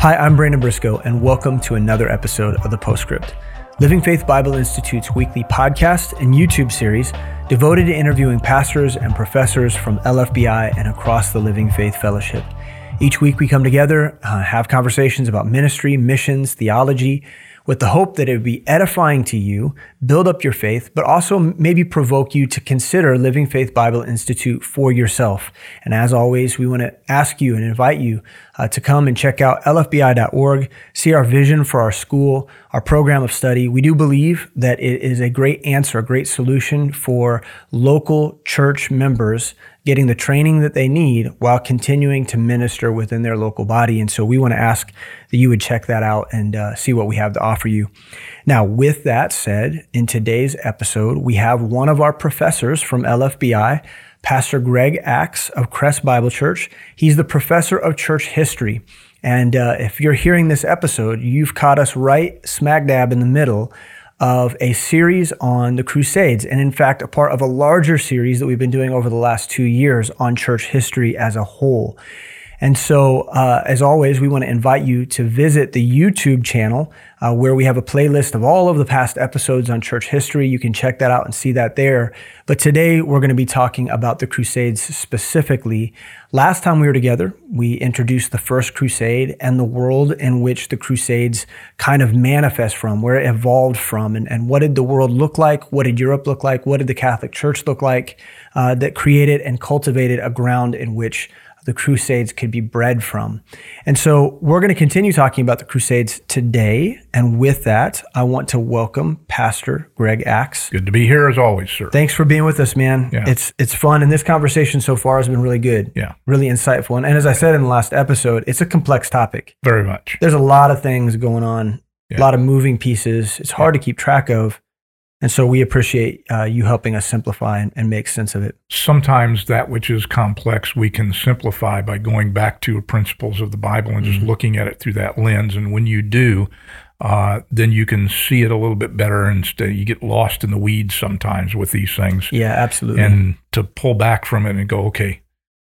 Hi, I'm Brandon Briscoe, and welcome to another episode of The Postscript, Living Faith Bible Institute's weekly podcast and YouTube series devoted to interviewing pastors and professors from LFBI and across the Living Faith Fellowship. Each week we come together, uh, have conversations about ministry, missions, theology, with the hope that it would be edifying to you, build up your faith, but also maybe provoke you to consider Living Faith Bible Institute for yourself. And as always, we want to ask you and invite you uh, to come and check out lfbi.org, see our vision for our school, our program of study. We do believe that it is a great answer, a great solution for local church members getting the training that they need while continuing to minister within their local body. And so we want to ask that you would check that out and uh, see what we have to offer you. Now, with that said, in today's episode, we have one of our professors from LFBI, Pastor Greg Axe of Crest Bible Church. He's the professor of church history. And uh, if you're hearing this episode, you've caught us right smack dab in the middle of a series on the Crusades, and in fact, a part of a larger series that we've been doing over the last two years on church history as a whole. And so, uh, as always, we want to invite you to visit the YouTube channel uh, where we have a playlist of all of the past episodes on church history. You can check that out and see that there. But today, we're going to be talking about the Crusades specifically. Last time we were together, we introduced the First Crusade and the world in which the Crusades kind of manifest from, where it evolved from, and, and what did the world look like? What did Europe look like? What did the Catholic Church look like uh, that created and cultivated a ground in which the Crusades could be bred from. And so we're going to continue talking about the Crusades today. And with that, I want to welcome Pastor Greg Axe. Good to be here as always, sir. Thanks for being with us, man. Yeah. It's it's fun. And this conversation so far has been really good. Yeah. Really insightful. And, and as I said in the last episode, it's a complex topic. Very much. There's a lot of things going on, yeah. a lot of moving pieces. It's hard yeah. to keep track of. And so we appreciate uh, you helping us simplify and, and, make sense of it. Sometimes that which is complex, we can simplify by going back to principles of the Bible and just mm-hmm. looking at it through that lens. And when you do, uh, then you can see it a little bit better instead. You get lost in the weeds sometimes with these things. Yeah, absolutely. And to pull back from it and go, okay,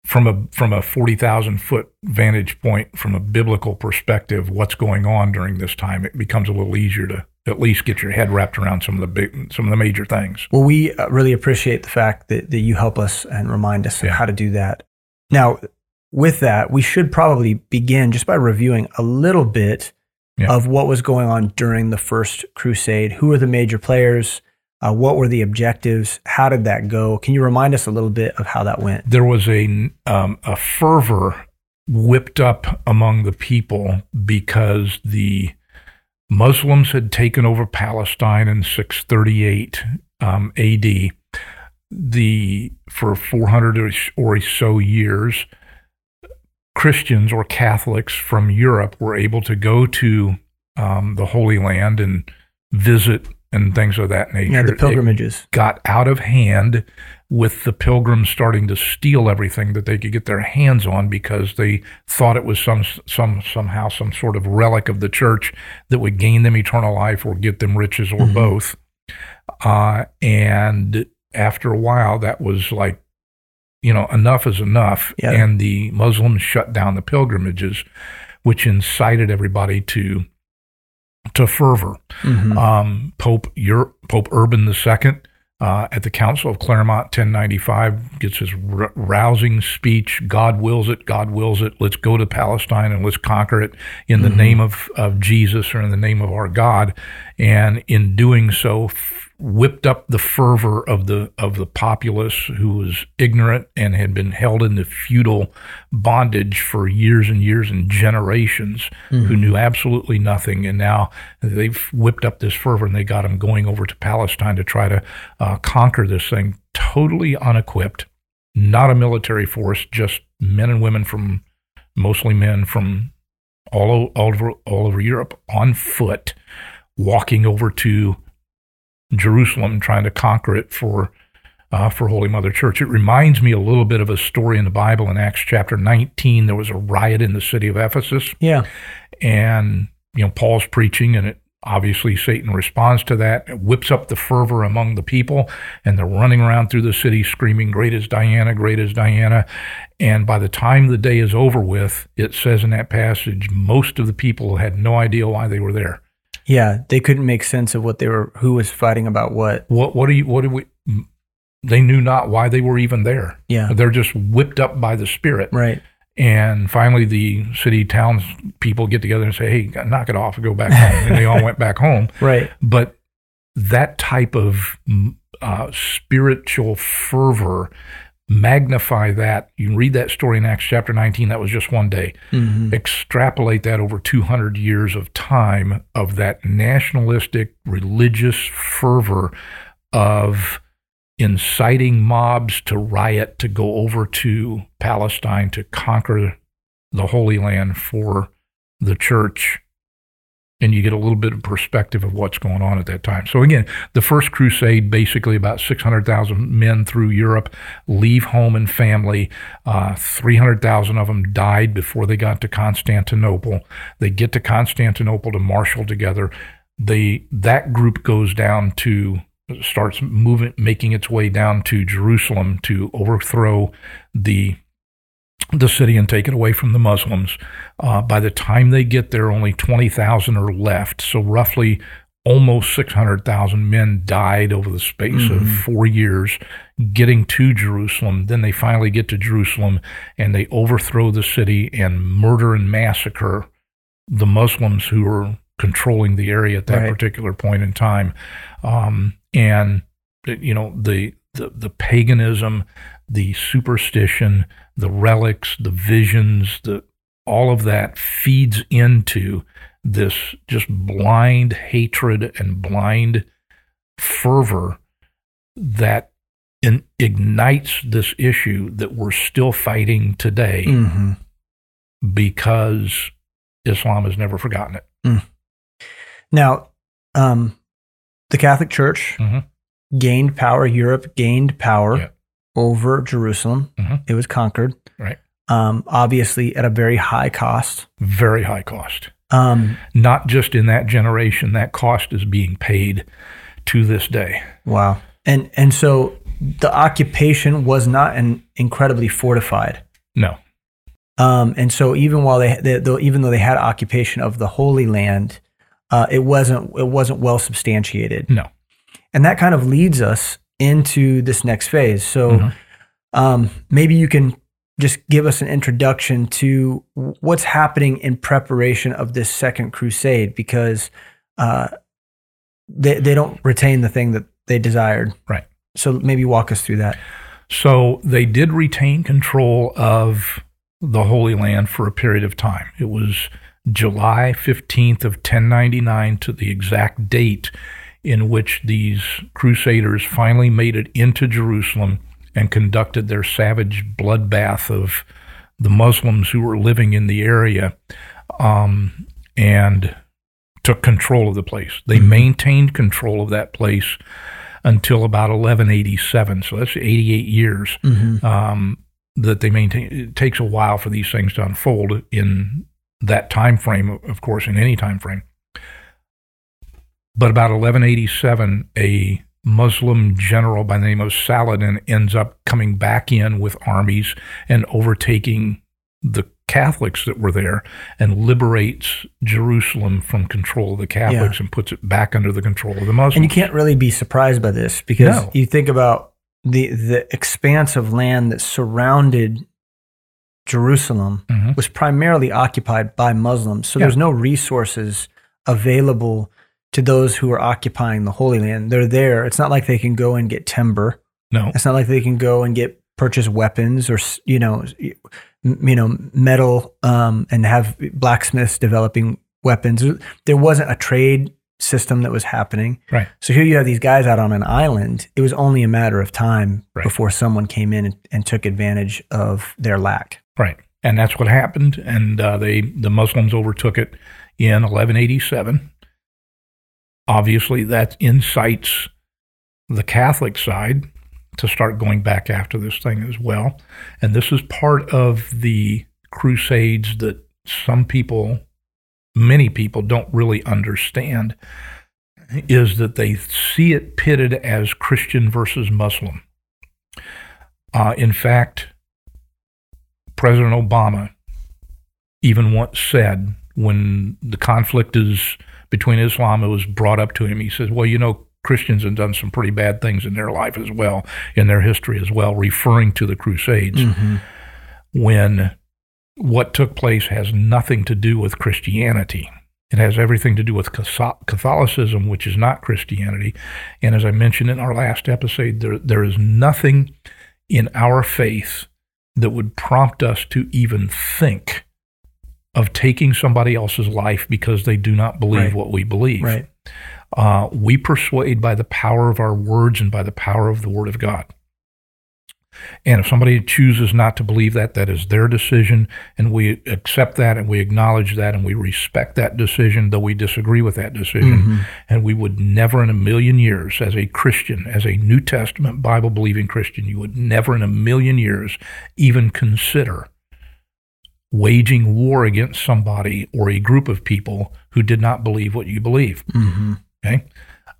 from a from a forty thousand foot vantage point, from a biblical perspective, what's going on during this time, it becomes a little easier to at least get your head wrapped around some of the big, some of the major things. Well, we uh, really appreciate the fact that, that you help us and remind us yeah. how to do that. Now, with that, we should probably begin just by reviewing a little bit yeah. of what was going on during the first crusade. Who were the major players? Uh, what were the objectives? How did that go? Can you remind us a little bit of how that went? There was a um, a fervor whipped up among the people because the Muslims had taken over Palestine in 638 um, AD. The for 400 or so years, Christians or Catholics from Europe were able to go to um, the Holy Land and visit and things of that nature. Yeah, the pilgrimages it got out of hand with the pilgrims starting to steal everything that they could get their hands on because they thought it was some some somehow some sort of relic of the church that would gain them eternal life or get them riches or mm-hmm. both. Uh, and after a while, that was like, you know, enough is enough, yeah. and the Muslims shut down the pilgrimages, which incited everybody to to fervor. Mm-hmm. Um, Pope Pope Urban II uh, at the Council of Clermont, 1095, gets his r- rousing speech. God wills it. God wills it. Let's go to Palestine and let's conquer it in the mm-hmm. name of, of Jesus or in the name of our God. And in doing so, whipped up the fervor of the of the populace who was ignorant and had been held into feudal bondage for years and years and generations mm-hmm. who knew absolutely nothing. And now they've whipped up this fervor and they got them going over to Palestine to try to uh, conquer this thing. Totally unequipped. Not a military force just men and women from mostly men from all, all over all over Europe on foot walking over to Jerusalem, trying to conquer it for uh, for Holy Mother Church. It reminds me a little bit of a story in the Bible in Acts chapter 19. There was a riot in the city of Ephesus. Yeah, and you know Paul's preaching, and it Obviously, Satan responds to that, It whips up the fervor among the people, and they're running around through the city screaming, Great is Diana, great is Diana. And by the time the day is over with, it says in that passage, most of the people had no idea why they were there. Yeah, they couldn't make sense of what they were, who was fighting about what. What, what do you, what do we, they knew not why they were even there. Yeah. They're just whipped up by the Spirit. Right. And finally, the city towns people get together and say, "Hey, knock it off and go back home." and they all went back home. Right. But that type of uh, spiritual fervor, magnify that. You can read that story in Acts chapter 19. That was just one day. Mhm. Extrapolate that over 200 years of time of that nationalistic religious fervor of inciting mobs to riot to go over to Palestine to conquer the Holy Land for the church. And you get a little bit of perspective of what's going on at that time. So, again, the first crusade, basically about 600,000 men through Europe leave home and family. Uh, 300,000 of them died before they got to Constantinople. They get to Constantinople to marshal together. They, that group goes down to starts moving, making its way down to Jerusalem to overthrow the the city and take it away from the Muslims. Uh, by the time they get there, only twenty thousand are left. So roughly, almost six hundred thousand men died over the space of four years getting to Jerusalem. Then they finally get to Jerusalem and they overthrow the city and murder and massacre the Muslims who were controlling the area at that Right. particular point in time. Um, and you know the, the the paganism, the superstition, the relics, the visions, the all of that feeds into this just blind hatred and blind fervor that in, ignites this issue that we're still fighting today Mhm. because Islam has never forgotten it. Now, um, the Catholic Church Mhm. Gained power. Europe gained power Yeah. over Jerusalem. Mhm. It was conquered. Right. Um, obviously, at a very high cost. Very high cost. Um, Not just in that generation, that cost is being paid to this day. wow. And and so the occupation was not an incredibly fortified. No. Um, and so even while they, they though, even though they had occupation of the Holy Land, uh, it wasn't it wasn't well substantiated. No. And that kind of leads us into this next phase. So Mhm. um, maybe you can just give us an introduction to what's happening in preparation of this second crusade because uh, they, they don't retain the thing that they desired. Right. So maybe walk us through that. So they did retain control of the Holy Land for a period of time. It was July 15th of 1099 to the exact date in which these crusaders finally made it into Jerusalem and conducted their savage bloodbath of the Muslims who were living in the area um, and took control of the place. They maintained control of that place until about 1187. So that's 88 years um, that they maintain. It takes a while for these things to unfold in that time frame, of course, in any time frame. But about 1187, a Muslim general by the name of Saladin ends up coming back in with armies and overtaking the Catholics that were there and liberates Jerusalem from control of the Catholics and puts it back under the control of the Muslims. And you can't really be surprised by this because No. you think about the the expanse of land that surrounded Jerusalem Mhm. was primarily occupied by Muslims. So Yeah. there's no resources available to those who are occupying the Holy Land. They're there. It's not like they can go and get timber. no. It's not like they can go and get purchase weapons or you know m- you know metal um, and have blacksmiths developing weapons. There wasn't a trade system that was happening. Right. So here you have these guys out on an island. It was only a matter of time Right. before someone came in and, and took advantage of their lack. Right, and that's what happened. And uh, they the Muslims overtook it in 1187. Obviously, that incites the Catholic side to start going back after this thing as well. And this is part of the crusades that some people many people don't really understand is that they see it pitted as Christian versus Muslim. Uh, in fact, President Obama even once said when the conflict is between Islam, it was brought up to him. He says, "Well, you know, Christians have done some pretty bad things in their life as well, in their history as well," referring to the Crusades. Mm-hmm. When what took place has nothing to do with Christianity. It has everything to do with Catholicism, which is not Christianity. And as I mentioned in our last episode, there, there is nothing in our faith that would prompt us to even think of taking somebody else's life because they do not believe right. what we believe. Right. Uh, we persuade by the power of our words and by the power of the Word of God. And if somebody chooses not to believe that, that is their decision, and we accept that and we acknowledge that and we respect that decision, though we disagree with that decision. Mm-hmm. And we would never in a million years, as a Christian, as a New Testament Bible believing Christian, you would never in a million years even consider waging war against somebody or a group of people who did not believe what you believe. Mm-hmm. Okay.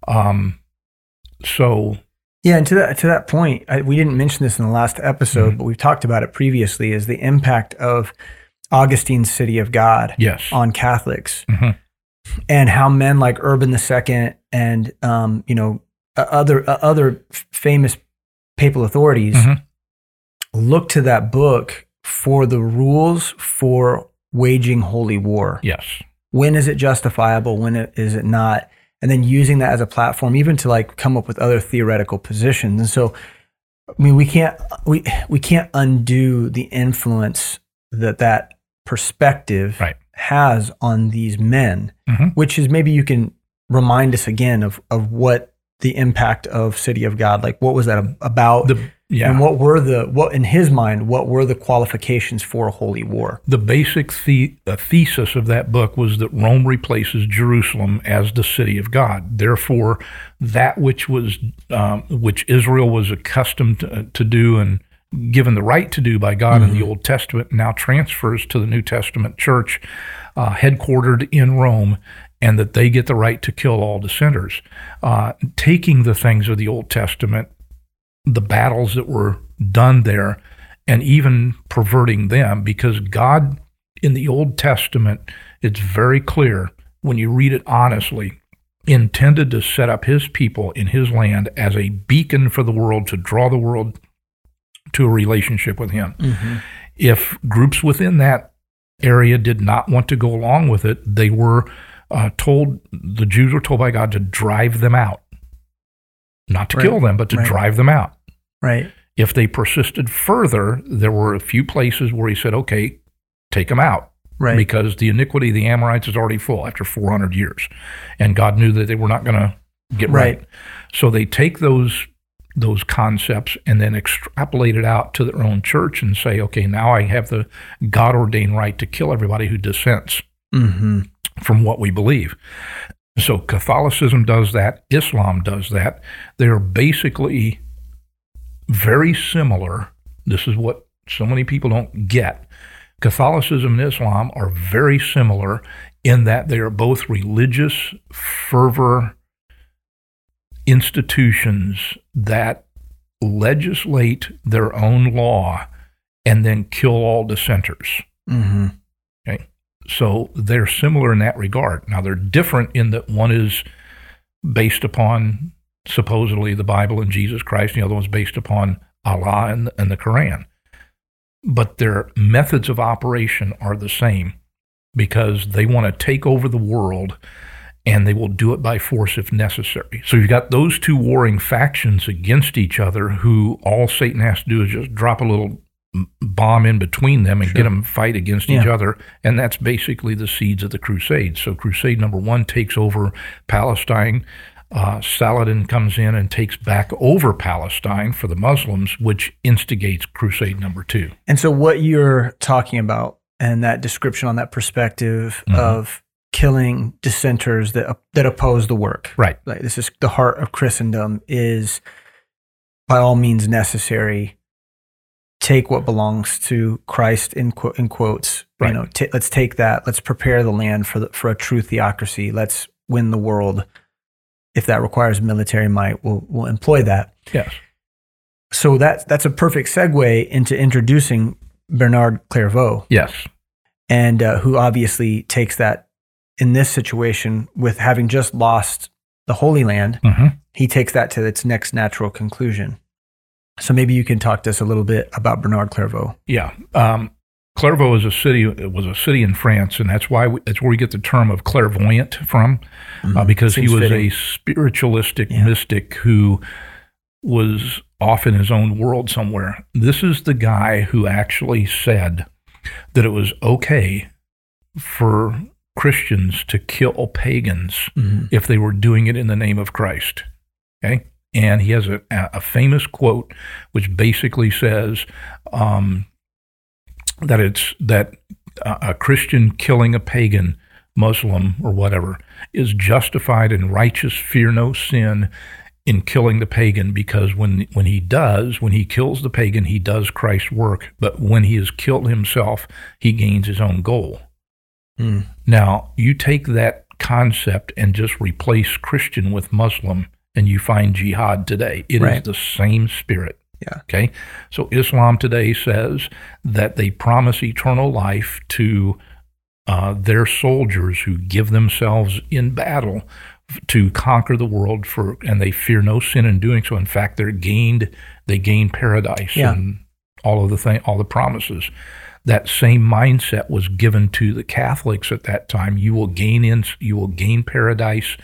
Um, so yeah, and to that to that point, I, we didn't mention this in the last episode, mm-hmm. but we've talked about it previously. Is the impact of Augustine's City of God yes. on Catholics, mm-hmm. and how men like Urban II and um, you know other uh, other famous papal authorities mm-hmm. look to that book for the rules for waging holy war. Yes. When is it justifiable? When is it not? and then using that as a platform even to like come up with other theoretical positions and so i mean we can't we we can't undo the influence that that perspective right. has on these men mm-hmm. which is maybe you can remind us again of of what the impact of city of god like what was that about the yeah. And what were the what in his mind? What were the qualifications for a holy war? The basic the, uh, thesis of that book was that Rome replaces Jerusalem as the city of God. Therefore, that which was um, which Israel was accustomed to, to, do and given the right to do by God mm-hmm. in the mm-hmm. Old Testament now transfers to the New Testament church, uh, headquartered in Rome, and that they get the right to kill all dissenters. Uh, taking the things of the Old Testament the battles that were done there and even perverting them because God in the Old Testament, it's very clear when you read it honestly, intended to set up his people in his land as a beacon for the world to draw the world to a relationship with him. Mm-hmm. If groups within that area did not want to go along with it, they were uh, told, the Jews were told by God to drive them out. Not to right. kill them, but to right. drive them out. Right. If they persisted further, there were a few places where he said, okay, take them out. Right. Because the iniquity of the Amorites is already full after 400 years. And God knew that they were not going to get right. right. So they take those those concepts and then extrapolate it out to their own church and say, okay, now I have the God ordained right to kill everybody who dissents mm-hmm. From what we believe. So Catholicism does that, Islam does that. They're basically very similar. This is what so many people don't get. Catholicism and Islam are very similar in that they are both religious fervor institutions that legislate their own law and then kill all dissenters. Mm-hmm. Okay. So they're similar in that regard. Now they're different in that one is based upon supposedly the Bible and Jesus Christ, and the other one's based upon Allah and, and the Quran. But their methods of operation are the same because they want to take over the world and they will do it by force if necessary. So you've got those two warring factions against each other who all Satan has to do is just drop a little bomb in between them and sure. get them fight against yeah. each other. And that's basically the seeds of the crusade. So crusade number one takes over Palestine uh, Saladin comes in and takes back over Palestine for the Muslims, which instigates Crusade number two. And so, what you're talking about and that description on that perspective mm-hmm. of killing dissenters that that oppose the work, right? Like this is the heart of Christendom is by all means necessary take what belongs to Christ in qu- in quotes. Right. You know, ta let's take that. Let's prepare the land for the, for a true theocracy. Let's win the world. If that requires military might, we'll we'll employ that. Yes. So that that's a perfect segue into introducing Bernard Clairvaux, Yes. and uh, who obviously takes that in this situation with having just lost the Holy Land. hmm He takes that to its next natural conclusion. So maybe you can talk to us a little bit about Bernard Clairvaux. Yeah. Um, Clairvaux is a city. It was a city in France, and that's why we, that's where we get the term of clairvoyant from, uh, because Seems he was fitting. a spiritualistic Yeah. mystic who was off in his own world somewhere. This is the guy who actually said that it was okay for Christians to kill pagans Mhm. if they were doing it in the name of Christ. Okay. And he has a, a famous quote which basically says um, that it's that a, a Christian killing a pagan, Muslim, or whatever is justified in righteous fear no sin in killing the pagan because when when he does when he kills the pagan he does Christ's work but when he has killed himself he gains his own goal Mm. now, you take that concept and just replace Christian with Muslim, and you find jihad today. It is Right. the same spirit. Yeah. Okay. So Islam today says that they promise eternal life to uh, their soldiers who give themselves in battle to conquer the world for, and they fear no sin in doing so. In fact, they're gained, they gain paradise Yeah. and all of the thing, all the promises that same mindset was given to the Catholics at that time. You will gain in, you will gain paradise.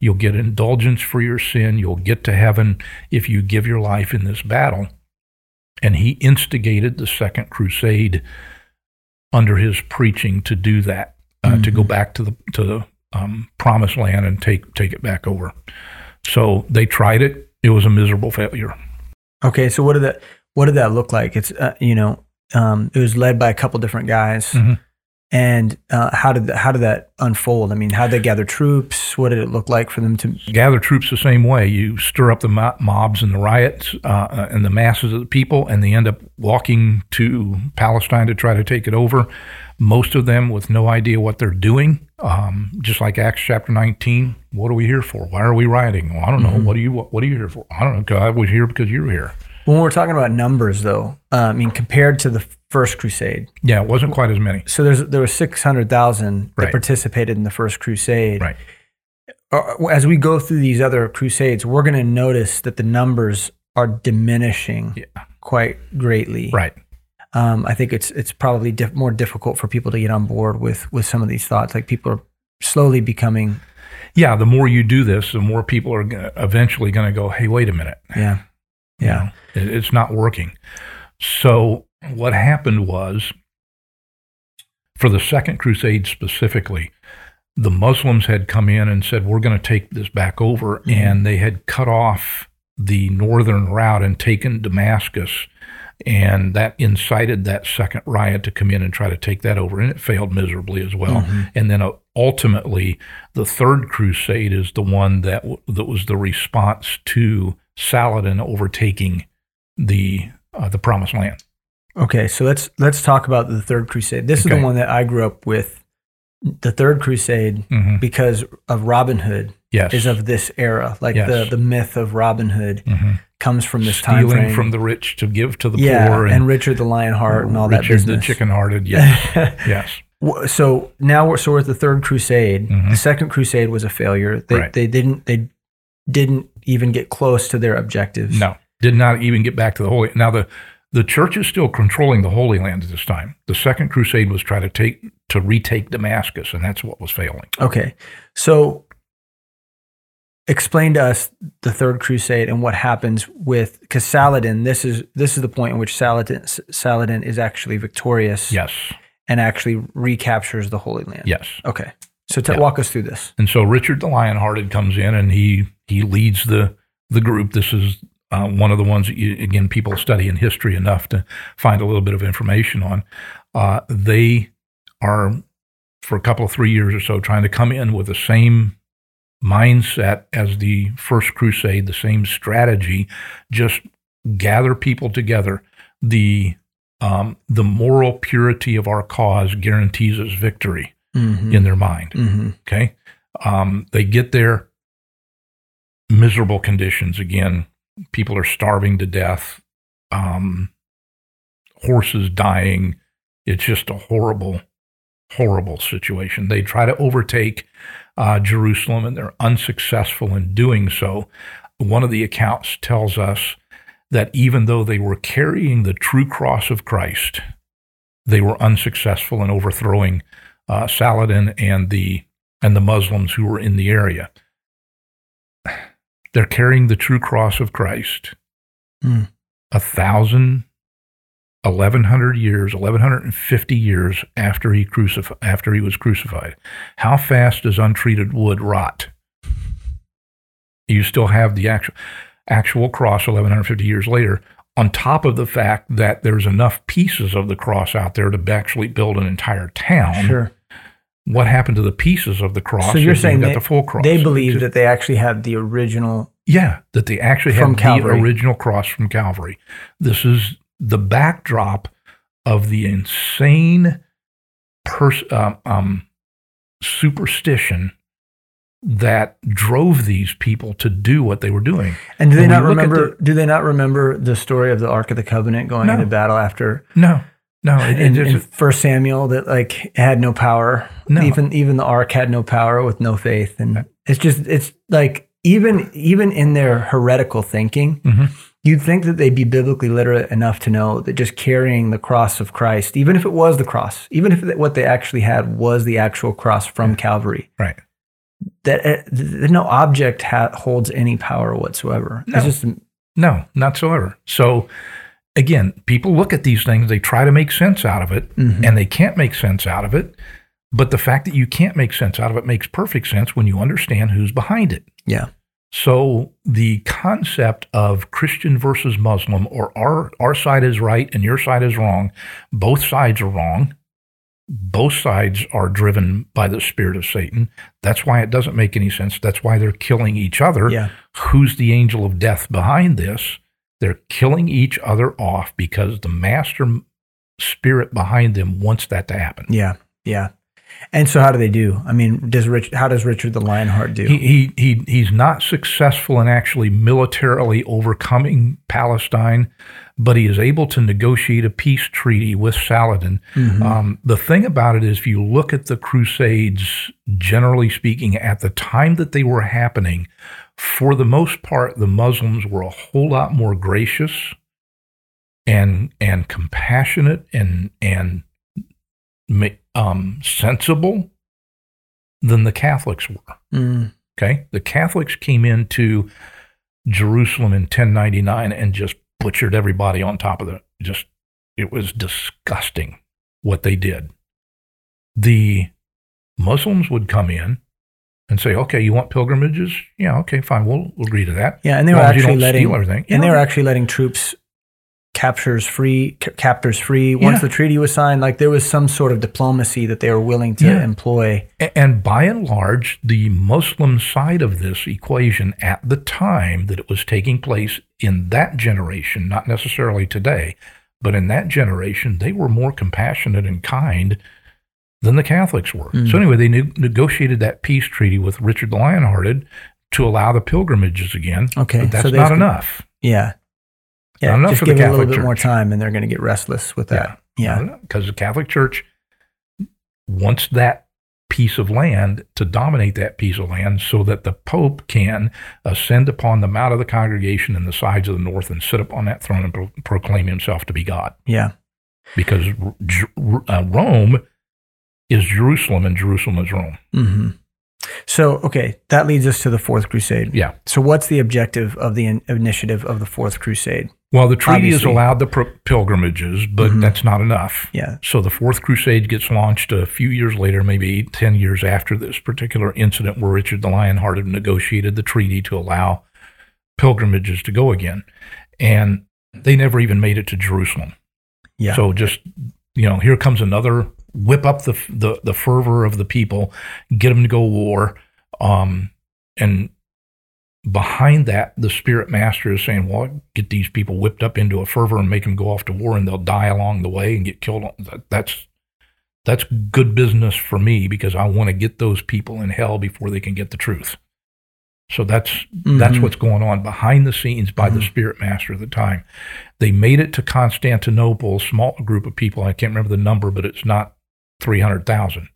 You'll get indulgence for your sin. You'll get to heaven if you give your life in this battle. And he instigated the Second Crusade under his preaching to do that, uh, to go back to the to the um, Promised Land and take take it back over. So they tried it. It was a miserable failure. Okay, so what did that what did that look like? It's uh, you know um, it was led by a couple different guys, Mhm. And uh, how did that, how did that unfold? I mean, how did they gather troops? What did it look like for them to? gather troops the same way. You stir up the mo- mobs and the riots uh, and the masses of the people, and they end up walking to Palestine to try to take it over. Most of them with no idea what they're doing. Um, just like Acts chapter 19, what are we here for? Why are we rioting? Well, I don't know. What are you what, what are you here for? I don't know. God was here because you're here. When we're talking about numbers, though, uh, I mean, compared to the first crusade, Yeah, it wasn't quite as many. so there's there was six hundred thousand that Right. participated in the first crusade. Right. Uh, As we go through these other crusades, we're going to notice that the numbers are diminishing Yeah. quite greatly. Right. um, I think it's it's probably diff- more difficult for people to get on board with with some of these thoughts. Like people are slowly becoming, Yeah, the more you do this, the more people are gonna, eventually going to go, hey, wait a minute. yeah, yeah, it's not working. So what happened was, for the Second Crusade specifically, the Muslims had come in and said, "We're going to take this back over," Mhm. and they had cut off the northern route and taken Damascus, and that incited that second riot to come in and try to take that over, and it failed miserably as well. Mhm. And then uh, ultimately, the Third Crusade is the one that w- that was the response to Saladin overtaking the uh, the Promised Land. Okay, so let's let's talk about the Third Crusade. This is the one that I grew up with. The Third Crusade, hmm because of Robin Hood, Yes, is of this era. Like Yes. the the myth of Robin Hood hmm comes from this time stealing frame. from the rich to give to the yeah, poor, and, Richard the Lionheart and all that Richard the business. chicken-hearted. Yes, yes, so now we're so we're at the third crusade. Mhm. The second crusade was a failure. They Right. they didn't they didn't even get close to their objectives. no, did not even get back to the Holy. Now the the church is still controlling the Holy Land at this time. The Second Crusade was trying to take to retake Damascus, and that's what was failing. Okay. So explain to us the third crusade and what happens with because Saladin this is this is the point in which Saladin Saladin is actually victorious Yes, and actually recaptures the Holy Land. yes. Okay. So to Yeah. walk us through this. And so Richard the Lionhearted comes in and he he leads the the group. This is uh, one of the ones that you, again people study in history enough to find a little bit of information on. Uh, they are for a couple of three years or so trying to come in with the same mindset as the first crusade, the same strategy, just gather people together. The um, the moral purity of our cause guarantees us victory Mhm. in their mind. Mhm. Okay. Um, they get there, miserable conditions again. People are starving to death, um, horses dying. It's just a horrible, horrible situation. They try to overtake uh, Jerusalem and they're unsuccessful in doing so. One of the accounts tells us that even though they were carrying the true cross of Christ, they were unsuccessful in overthrowing uh, Saladin and the and the Muslims who were in the area. They're carrying the true cross of Christ. Hmm. A thousand, eleven hundred years, eleven hundred and fifty years after he crucif- after he was crucified. How fast does untreated wood rot? You still have the actual actual cross 1150 years later on top of the fact that there's enough pieces of the cross out there to actually build an entire town Sure. What happened to the pieces of the cross? So you're saying got they, the full cross? they believe that they actually had the original. yeah, that they actually had Calvary. the original cross from Calvary. This is the backdrop of the insane pers- um, um, superstition that drove these people to do what they were doing. And do they When not we look at remember? do they not remember the story of the Ark of the Covenant going No. into battle after No, no, it, in, it, in First Samuel that like had no power. No. Even even the Ark had no power with no faith, and it's just it's like even even in their heretical thinking, Mhm. you'd think that they'd be biblically literate enough to know that just carrying the cross of Christ, even if it was the cross, even if what they actually had was the actual cross from Calvary, right. that uh, th- no object ha- holds any power whatsoever. No. It's just No, not so ever. So again, people look at these things, they try to make sense out of it, Mhm. and they can't make sense out of it. But the fact that you can't make sense out of it makes perfect sense when you understand who's behind it. yeah, So the concept of Christian versus Muslim, or our our side is right and your side is wrong, both sides are wrong. Both sides are driven by the spirit of Satan. That's why it doesn't make any sense. That's why they're killing each other. yeah, Who's the angel of death behind this? They're killing each other off because the master spirit behind them wants that to happen. yeah, yeah. And so, how do they do? I mean, does Rich? How does Richard the Lionheart do? He, he he he's not successful in actually militarily overcoming Palestine, but he is able to negotiate a peace treaty with Saladin. Mhm. Um, the thing about it is, if you look at the Crusades, generally speaking, at the time that they were happening, for the most part, the Muslims were a whole lot more gracious and and compassionate and and um, sensible than the Catholics were. Mm, Okay. The Catholics came into Jerusalem in 1099 and just butchered everybody on top of the just it was disgusting what they did. The Muslims would come in and say, "Okay, you want pilgrimages? Yeah, okay, fine. We'll, we'll agree to that." yeah, and they were actually letting everything. and they were actually letting troops captures free, ca- captors free. Once Yeah. the treaty was signed, like there was some sort of diplomacy that they were willing to Yeah. employ. A- And by and large, the Muslim side of this equation at the time that it was taking place in that generation, not necessarily today, but in that generation, they were more compassionate and kind than the Catholics were. Mm. So, anyway, they ne- negotiated that peace treaty with Richard the Lionhearted to allow the pilgrimages again. Okay, But that's so not enough. Yeah, yeah. Not enough just for the give it a little Catholic bit more time, and they're going to get restless with that. Yeah, Because the Catholic Church wants that piece of land to dominate that piece of land so that the Pope can ascend upon the mount of the congregation in the sides of the north and sit upon that throne and pro- proclaim himself to be God. yeah, Because uh, Rome is Jerusalem and Jerusalem is Rome. hmm So, okay, that leads us to the Fourth Crusade. Yeah. So, what's the objective of the in- initiative of the Fourth Crusade? Well, the treaty has allowed the pro- pilgrimages, but Mhm. that's not enough. Yeah, So the Fourth Crusade gets launched a few years later, maybe eight, 10 years after this particular incident where Richard the Lionhearted negotiated the treaty to allow pilgrimages to go again. And they never even made it to Jerusalem. yeah, So just, you know, here comes another whip up the, the, the fervor of the people, get them to go war. Um, and behind that, the spirit master is saying, well, get these people whipped up into a fervor and make them go off to war and they'll die along the way and get killed. That's, that's good business for me because I want to get those people in hell before they can get the truth. So that's mm-hmm. that's what's going on behind the scenes by mm-hmm. the spirit master at the time. They made it to Constantinople, a small group of people. I can't remember the number, but it's not three hundred thousand.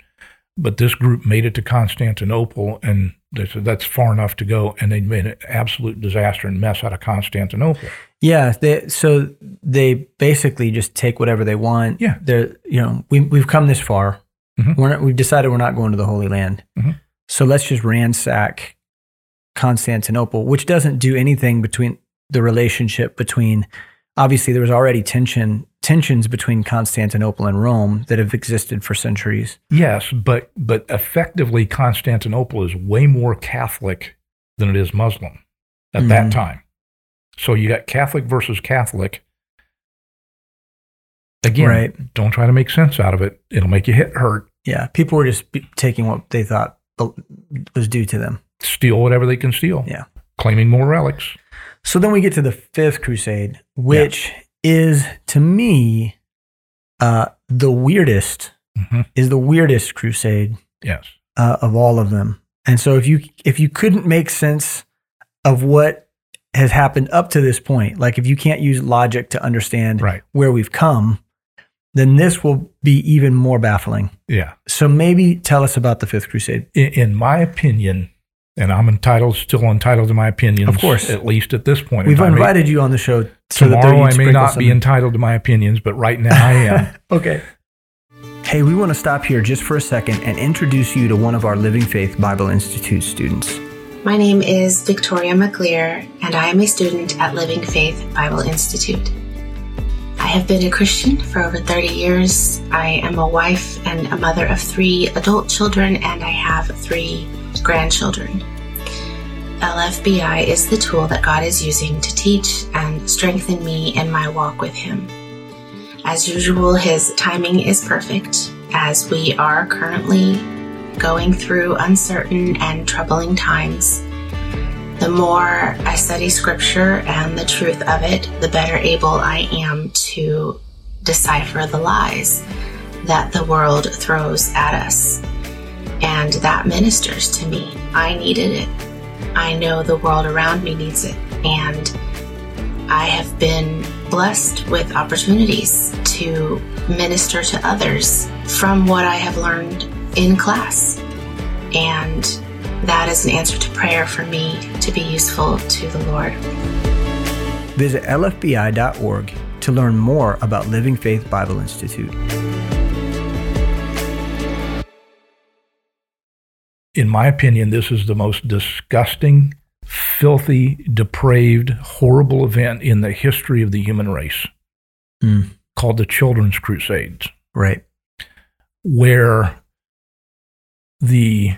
But this group made it to Constantinople, and they said that's far enough to go, and they made an absolute disaster and mess out of Constantinople. Yeah, they, so they basically just take whatever they want. Yeah, they're you know we we've come this far. Mm-hmm. We're not, we've decided we're not going to the Holy Land, mm-hmm. so let's just ransack Constantinople, which doesn't do anything between the relationship between. Obviously, there was already tension tensions between Constantinople and Rome that have existed for centuries. Yes, but but effectively Constantinople is way more Catholic than it is Muslim at mm that mm-hmm. time. So you got Catholic versus Catholic. Again, right. don't try to make sense out of it. It'll make you hit hurt. Yeah, people were just taking what they thought was due to them. Steal whatever they can steal. Yeah. Claiming more relics. So then we get to the fifth crusade, which yeah is to me uh, the weirdest. Mm-hmm. Is the weirdest crusade. Yes. Uh, of all of them. And so if you if you couldn't make sense of what has happened up to this point, like if you can't use logic to understand right. where we've come, then this will be even more baffling. Yeah. So maybe tell us about the Fifth Crusade. In, in my opinion, and I'm entitled, still entitled to my opinions. Of course, at least at this point. We've in invited you on the show. So Tomorrow, I may not be entitled to my opinions, but right now I am. okay. Hey, we want to stop here just for a second and introduce you to one of our Living Faith Bible Institute students. My name is Victoria McLear, and I am a student at Living Faith Bible Institute. I have been a Christian for over 30 years. I am a wife and a mother of three adult children, and I have three grandchildren. LFBI is the tool that God is using to teach and strengthen me in my walk with Him. As usual, His timing is perfect as we are currently going through uncertain and troubling times. The more I study Scripture and the truth of it, the better able I am to decipher the lies that the world throws at us and that ministers to me. I needed it. I know the world around me needs it. And I have been blessed with opportunities to minister to others from what I have learned in class. And that is an answer to prayer for me to be useful to the Lord. Visit lfbi.org to learn more about Living Faith Bible Institute. In my opinion, this is the most disgusting, filthy, depraved, horrible event in the history of the human race mm. called the Children's Crusades. Right. Where the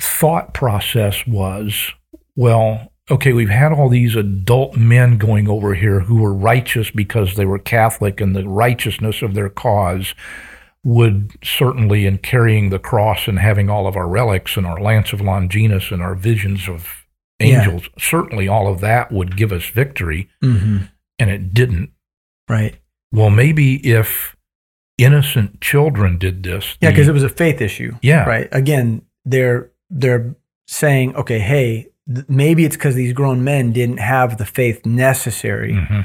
thought process was well, okay, we've had all these adult men going over here who were righteous because they were Catholic and the righteousness of their cause would certainly, in carrying the cross and having all of our relics and our lance of Longinus and our visions of angels, yeah. certainly all of that would give us victory. Mm-hmm. And it didn't. Right. Well, maybe if innocent children did this. Yeah, because it was a faith issue. Yeah. Right. Again, they're they're saying, okay, hey, th- maybe it's because these grown men didn't have the faith necessary, mm-hmm.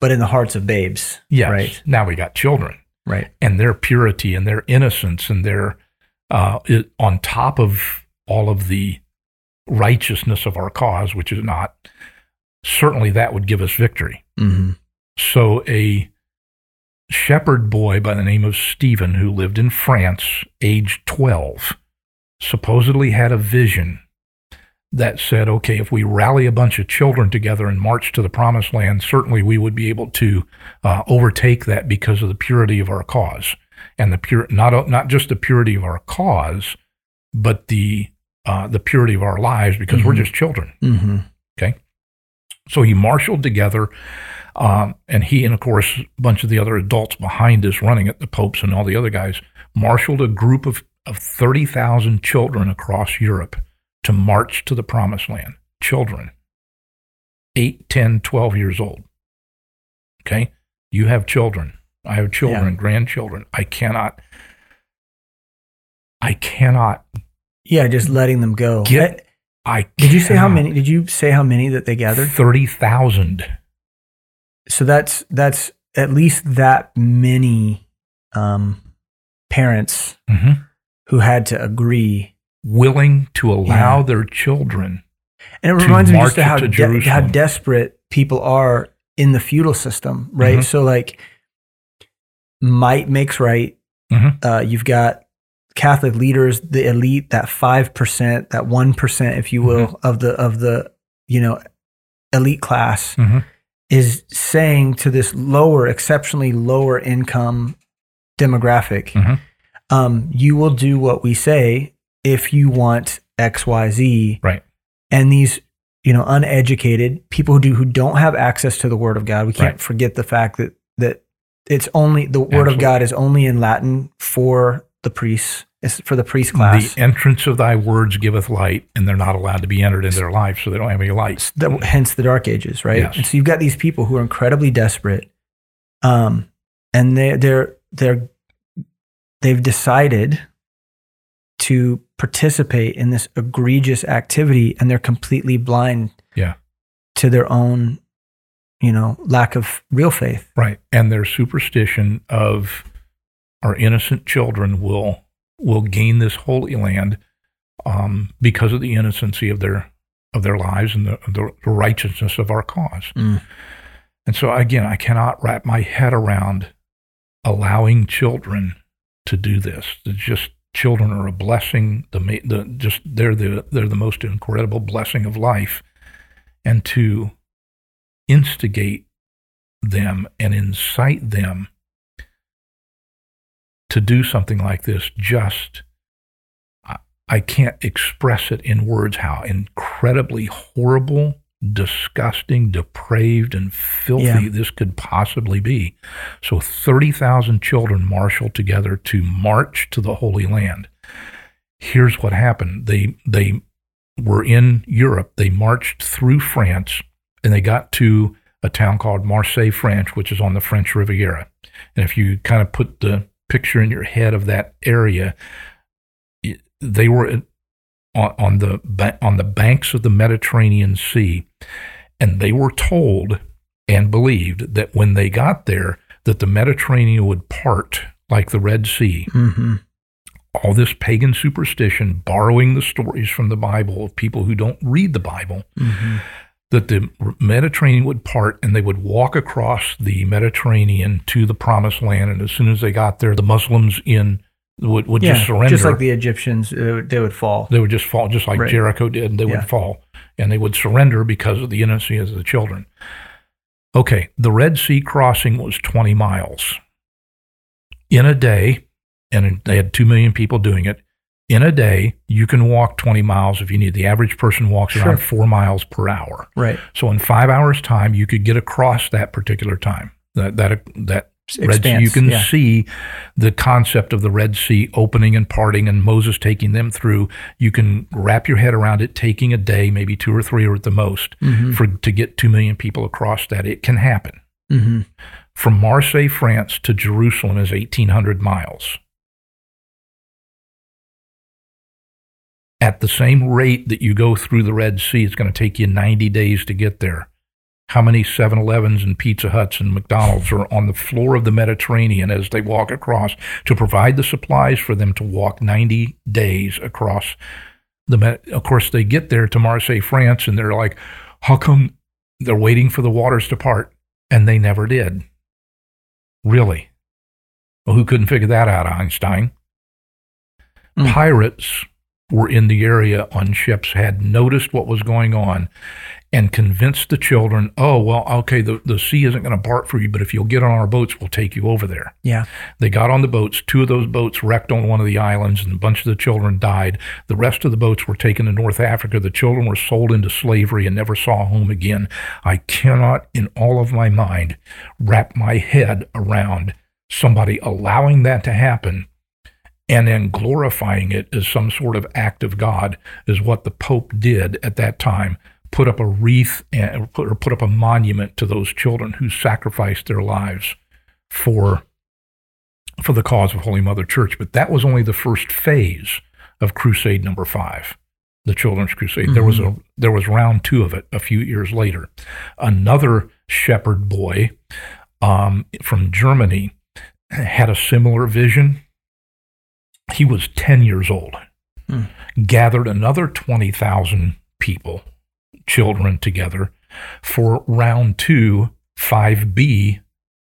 but in the hearts of babes. Yes. Right. Now we got children right? And their purity and their innocence and their uh, it, on top of all of the righteousness of our cause, which is not certainly that would give us victory. Mm-hmm. So a shepherd boy by the name of Stephen, who lived in France, age twelve, supposedly had a vision that said, okay, if we rally a bunch of children together and march to the promised land, certainly we would be able to uh, overtake that because of the purity of our cause and the pure, not, not just the purity of our cause, but the, uh, the purity of our lives because mm-hmm. we're just children. Mm-hmm. Okay. So he marshaled together, um, and he and of course a bunch of the other adults behind us running it, the popes and all the other guys, marshaled a group of, of 30,000 children across Europe to march to the promised land, children, 8, 10, 12 years old. Okay? You have children. I have children, Yeah. grandchildren. I cannot, I cannot Yeah, just letting them go. Get- I- I did you say how many? Did you say how many that they gathered? Thirty thousand. So that's that's at least that many um, parents Mm-hmm. who had to agree. Willing to allow Yeah. their children. And it reminds me just of how de- how desperate people are in the feudal system, right? Mhm. So like, might makes right. Mhm. Uh, you've got Catholic leaders, the elite, that five percent, that one percent, if you will, Mm-hmm. of the of the you know elite class Mhm. is saying to this lower, exceptionally lower income demographic, Mhm. um, you will do what we say if you want X, Y, Z. Right. And these, you know, uneducated people who do who don't have access to the Word of God. We can't Right. forget the fact that that it's only the Word of God is only in Latin for the priests. It's for the priest class. The entrance of thy words giveth light, and they're not allowed to be entered into their life, so they don't have any light. the, hence the dark ages, right? Yes. And so you've got these people who are incredibly desperate, um, and they they're they're they've decided to participate in this egregious activity, and they're completely blind, Yeah. to their own, you know, lack of real faith. Right. And their superstition of our innocent children will will gain this holy land um, because of the innocency of their of their lives and the, the righteousness of our cause. Mm. And so again, I cannot wrap my head around allowing children to do this. It's just children are a blessing. The, the just they're the they're the most incredible blessing of life, and to instigate them and incite them to do something like this just I, I can't express it in words how incredibly horrible disgusting depraved and filthy Yeah. this could possibly be so 30,000 children marshaled together to march to the holy land here's what happened they they were in Europe they marched through France and they got to a town called Marseille, France, which is on the French Riviera. And if you kind of put the picture in your head of that area, they were on, on the ba- on the banks of the Mediterranean Sea, and they were told and believed that when they got there, that the Mediterranean would part like the Red Sea. hmm All this pagan superstition, borrowing the stories from the Bible of people who don't read the Bible, hmm that the Mediterranean would part and they would walk across the Mediterranean to the promised land. And as soon as they got there, the Muslims in would, would Yeah, just surrender. just like the Egyptians, uh, they would, fall. they would just fall, just like Right. Jericho did, they Yeah. would fall. And they would surrender because of the innocence of the children. Okay, the Red Sea crossing was 20 miles. In a day, and they had 2 million people doing it, in a day, you can walk 20 miles if you need. The average person walks Sure. around 4 miles per hour. Right. So in five hours' time, you could get across that particular time. That that that Red Sea, you can yeah. see the concept of the Red Sea opening and parting, and Moses taking them through. You can wrap your head around it, taking a day, maybe two or three, or at the most, Mhm. for to get two million people across that. It can happen. Mhm. From Marseille, France, to Jerusalem is eighteen hundred miles. At the same rate that you go through the Red Sea, it's going to take you 90 days to get there. How many 7 Elevens and Pizza Huts and McDonald's are on the floor of the Mediterranean as they walk across to provide the supplies for them to walk 90 days across the Med- Of course, they get there to Marseille, France, and they're like, how come they're waiting for the waters to part? And they never did. Really? Well, who couldn't figure that out, Einstein? Mm. Pirates were in the area on ships, had noticed what was going on, and convince the children, oh, well, okay, the, the sea isn't going to part for you, but if you'll get on our boats, we'll take you over there. Yeah. They got on the boats. Two of those boats wrecked on one of the islands, and a bunch of the children died. The rest of the boats were taken to North Africa. The children were sold into slavery and never saw home again. I cannot, in all of my mind, wrap my head around somebody allowing that to happen and then glorifying it as some sort of act of God, is what the Pope did at that time. Put up a wreath and, or put up a monument to those children who sacrificed their lives for for the cause of Holy Mother Church. But that was only the first phase of Crusade number five, the Children's Crusade. Mm-hmm. There was a there was round two of it a few years later. Another shepherd boy um, from Germany had a similar vision. He was ten years old. Mm. Gathered another twenty thousand people, children together for round two, 5B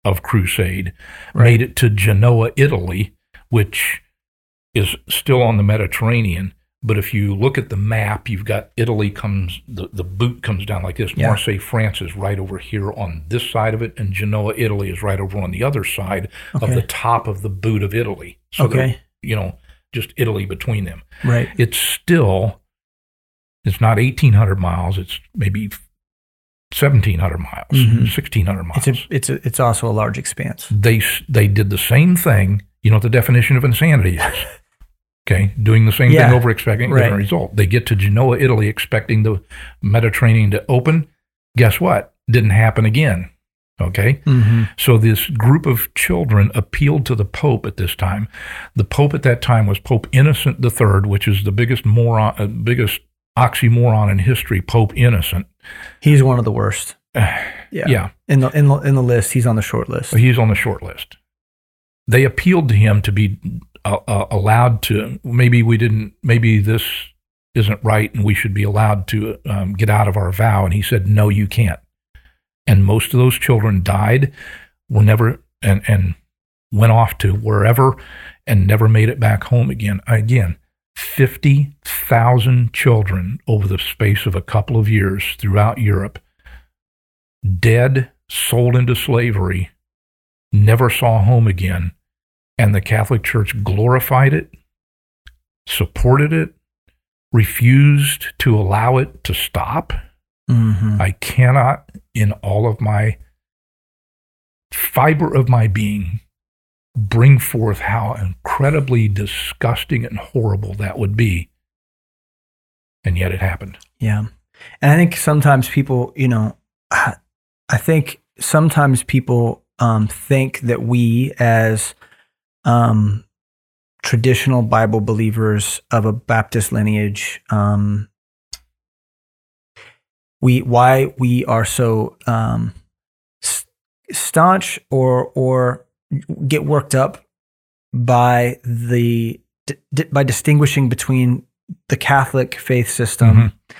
of Crusade, right. made it to Genoa, Italy, which is still on the Mediterranean. But if you look at the map, you've got Italy comes, the, the boot comes down like this. Yeah. Marseille, France is right over here on this side of it, and Genoa, Italy is right over on the other side okay. of the top of the boot of Italy. So okay. you know, just Italy between them. Right. It's still, it's not 1,800 miles, it's maybe 1,700 miles, mm-hmm. 1,600 miles. It's, a, it's, a, it's also a large expanse. They, they did the same thing. You know what the definition of insanity is? Okay, doing the same yeah. thing over, expecting a right. different result. They get to Genoa, Italy, expecting the Mediterranean to open. Guess what? Didn't happen again. Okay, mm-hmm. so this group of children appealed to the Pope at this time. The Pope at that time was Pope Innocent III, which is the biggest moron, uh, biggest oxymoron in history. Pope Innocent. He's one of the worst. yeah, yeah. In the in the in the list, he's on the short list. He's on the short list. They appealed to him to be uh, uh, allowed to. Maybe we didn't. Maybe this isn't right, and we should be allowed to um, get out of our vow. And he said, "No, you can't." And most of those children died, were never and and went off to wherever, and never made it back home again. Again, fifty thousand children over the space of a couple of years throughout Europe, dead, sold into slavery, never saw home again and the Catholic Church glorified it, supported it, refused to allow it to stop. Mm-hmm. I cannot, in all of my fiber of my being, bring forth how incredibly disgusting and horrible that would be. And yet it happened. Yeah. And I think sometimes people, you know, I think sometimes people um, think that we as um, traditional Bible believers of a Baptist lineage, um, we why we are so um, staunch or or get worked up by the by distinguishing between the Catholic faith system mm-hmm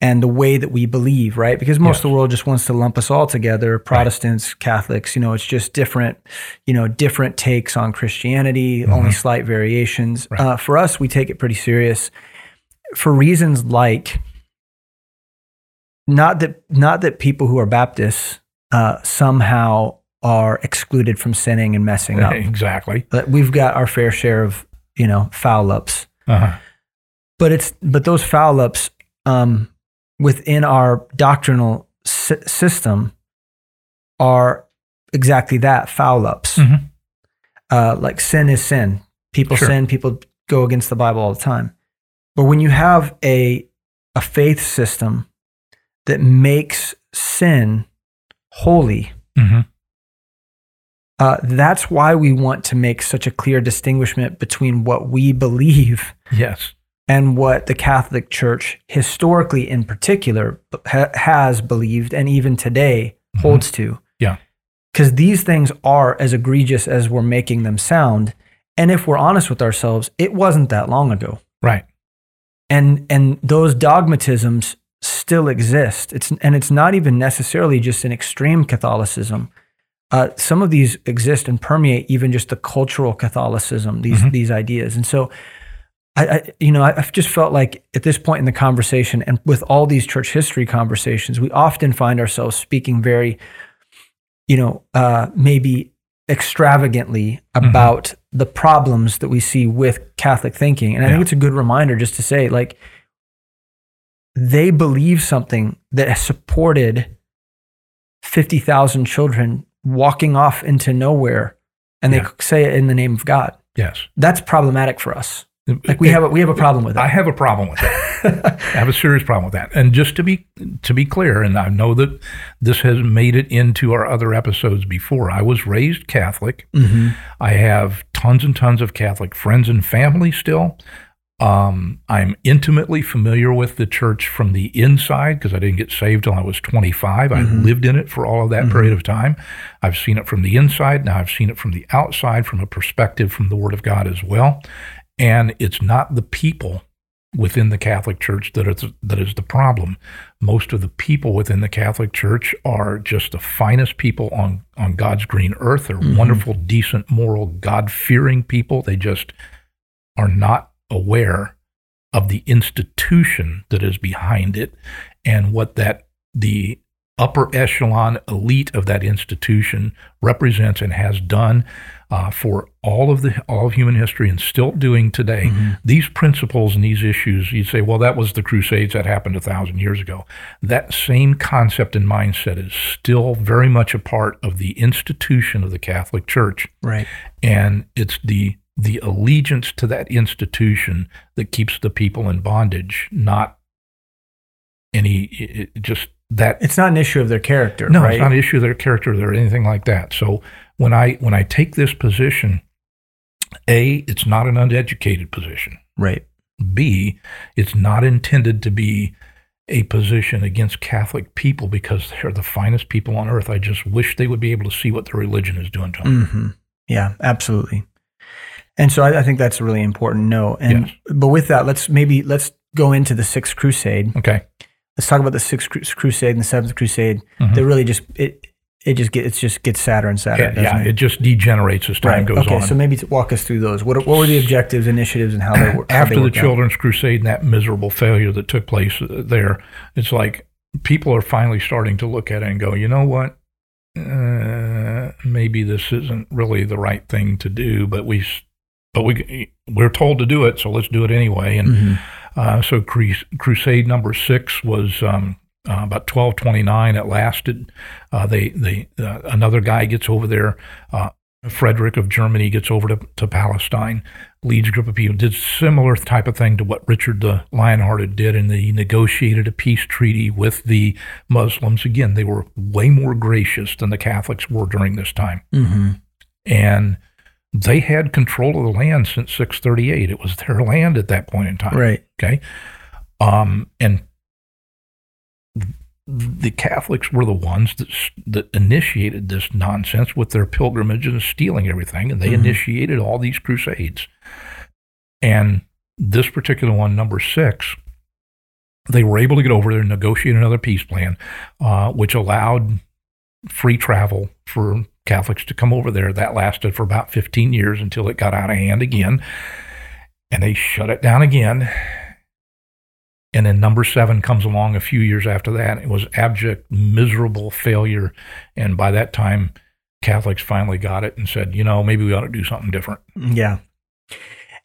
and the way that we believe, right? Because most of the world just wants to lump us all together, Protestants, right. Catholics, you know, it's just different, you know, different takes on Christianity, mm-hmm. only slight variations. Right. Uh, for us, we take it pretty serious for reasons like not that not that people who are Baptists uh, somehow are excluded from sinning and messing up. Exactly. But we've got our fair share of, you know, foul ups. Uh-huh. But it's but those foul ups um, within our doctrinal sy- system are exactly that foul ups. Mm-hmm. Uh, like sin is sin. People sure. sin, people go against the Bible all the time. But when you have a, a faith system that makes sin holy, mm-hmm. Uh, that's why we want to make such a clear distinguishment between what we believe yes and what the Catholic Church, historically in particular, ha- has believed and even today mm-hmm. holds to. Yeah. Because these things are as egregious as we're making them sound. And if we're honest with ourselves, it wasn't that long ago. Right. And and those dogmatisms still exist. It's and it's not even necessarily just an extreme Catholicism. Uh, some of these exist and permeate even just the cultural Catholicism. These mm-hmm. these ideas, and so I, I, you know, I've just felt like at this point in the conversation, and with all these church history conversations, we often find ourselves speaking very, you know, uh, maybe extravagantly mm-hmm. about mm-hmm. the problems that we see with Catholic thinking. And I think it's a good reminder just to say, like, they believe something that has supported 50,000 children walking off into nowhere, and they yeah. say it in the name of God. Yes. That's problematic for us. Like we have a, we have a problem with that. I have a problem with that. I have a serious problem with that. And just to be to be clear, and I know that this has made it into our other episodes before. I was raised Catholic. Mm-hmm. I have tons and tons of Catholic friends and family still. Um, I'm intimately familiar with the church from the inside because I didn't get saved till I was 25. I mm-hmm. lived in it for all of that mm-hmm. period of time. I've seen it from the inside. Now I've seen it from the outside, from a perspective from the Word of God as well. And it's not the people within the Catholic Church that is that is the problem. Most of the people within the Catholic Church are just the finest people on on God's green earth. They're mm-hmm. wonderful, decent, moral, God fearing people. They just are not aware of the institution that is behind it and what that the upper echelon elite of that institution represents and has done uh, for all of the all of human history and still doing today. These principles and these issues, you'd say, well, that was the Crusades that happened a thousand years ago. That same concept and mindset is still very much a part of the institution of the Catholic Church Right. and it's the the allegiance to that institution that keeps the people in bondage, not any it, just that. It's not an issue of their character, no, right? it's not an issue of their character or anything like that. So when I when I take this position, a it's not an uneducated position. right. B it's not intended to be a position against Catholic people because they're the finest people on earth. I just wish they would be able to see what their religion is doing to them. hmm Yeah, absolutely. And so I, I think that's a really important note. And Yes. but with that, let's maybe let's go into the Sixth Crusade. Okay. Let's talk about the Sixth Crusade and the Seventh Crusade. Mhm. They really just it it just get it just gets sadder and sadder. Yeah, yeah, it? it just degenerates as time right. goes okay, on. Okay, so maybe walk us through those. What what were the objectives, initiatives, and how they were After they the out? Children's Crusade and that miserable failure that took place uh, there, it's like people are finally starting to look at it and go, you know what? Uh, maybe this isn't really the right thing to do, but we, but we, we're told to do it, so let's do it anyway. And Mhm. uh, so Crus- Crusade number six was um, uh, about twelve twenty nine. It lasted. Uh, they they uh, another guy gets over there. Uh, Frederick of Germany gets over to, to Palestine, leads a group of people. Did similar type of thing to what Richard the Lionhearted did, and he negotiated a peace treaty with the Muslims. Again, they were way more gracious than the Catholics were during this time Mhm. and they had control of the land since 638 it was their land at that point in time Right. okay um and the catholics were the ones that that initiated this nonsense with their pilgrimages and stealing everything and they Mhm. initiated all these crusades and this particular one number 6 they were able to get over there and negotiate another peace plan uh, which allowed free travel for Catholics to come over there. That lasted for about 15 years until it got out of hand again. And they shut it down again. And then number seven comes along a few years after that. It was abject, miserable failure. And by that time, Catholics finally got it and said, you know, maybe we ought to do something different. Yeah.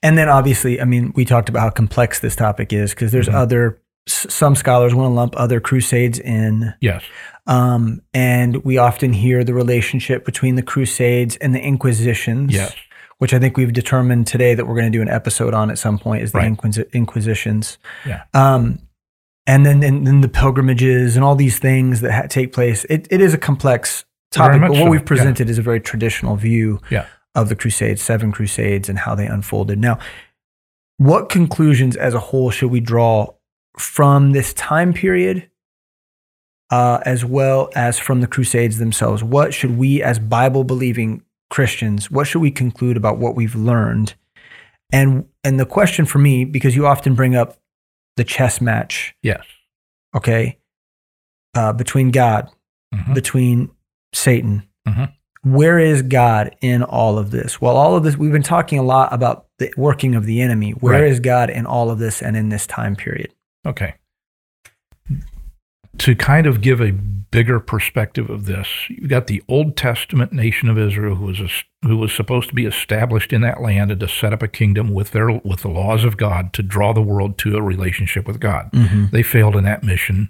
And then obviously, I mean, we talked about how complex this topic is because there's Mhm. other, some scholars want to lump other crusades in. Yes. Um, and we often hear the relationship between the crusades and the inquisitions. Yes. Which I think we've determined today that we're going to do an episode on at some point is the Right. inquisi- inquisitions. Yeah. Um, and then, and then the pilgrimages and all these things that ha- take place. It, it is a complex topic, but what so, we've yeah. presented is a very traditional view Yeah. of the Crusades, seven Crusades, and how they unfolded. Now, what conclusions as a whole should we draw from this time period, uh, as well as from the Crusades themselves? What should we, as Bible believing Christians, what should we conclude about what we've learned? And and the question for me, because you often bring up the chess match, Yes. okay, uh, between God, Mhm. between Satan. Mhm. Where is God in all of this? Well, all of this, we've been talking a lot about the working of the enemy. Where is Right. God in all of this and in this time period? Okay. To kind of give a bigger perspective of this, you've got the Old Testament nation of Israel, who was a, who was supposed to be established in that land and to set up a kingdom with their with the laws of God to draw the world to a relationship with God. Mm-hmm. They failed in that mission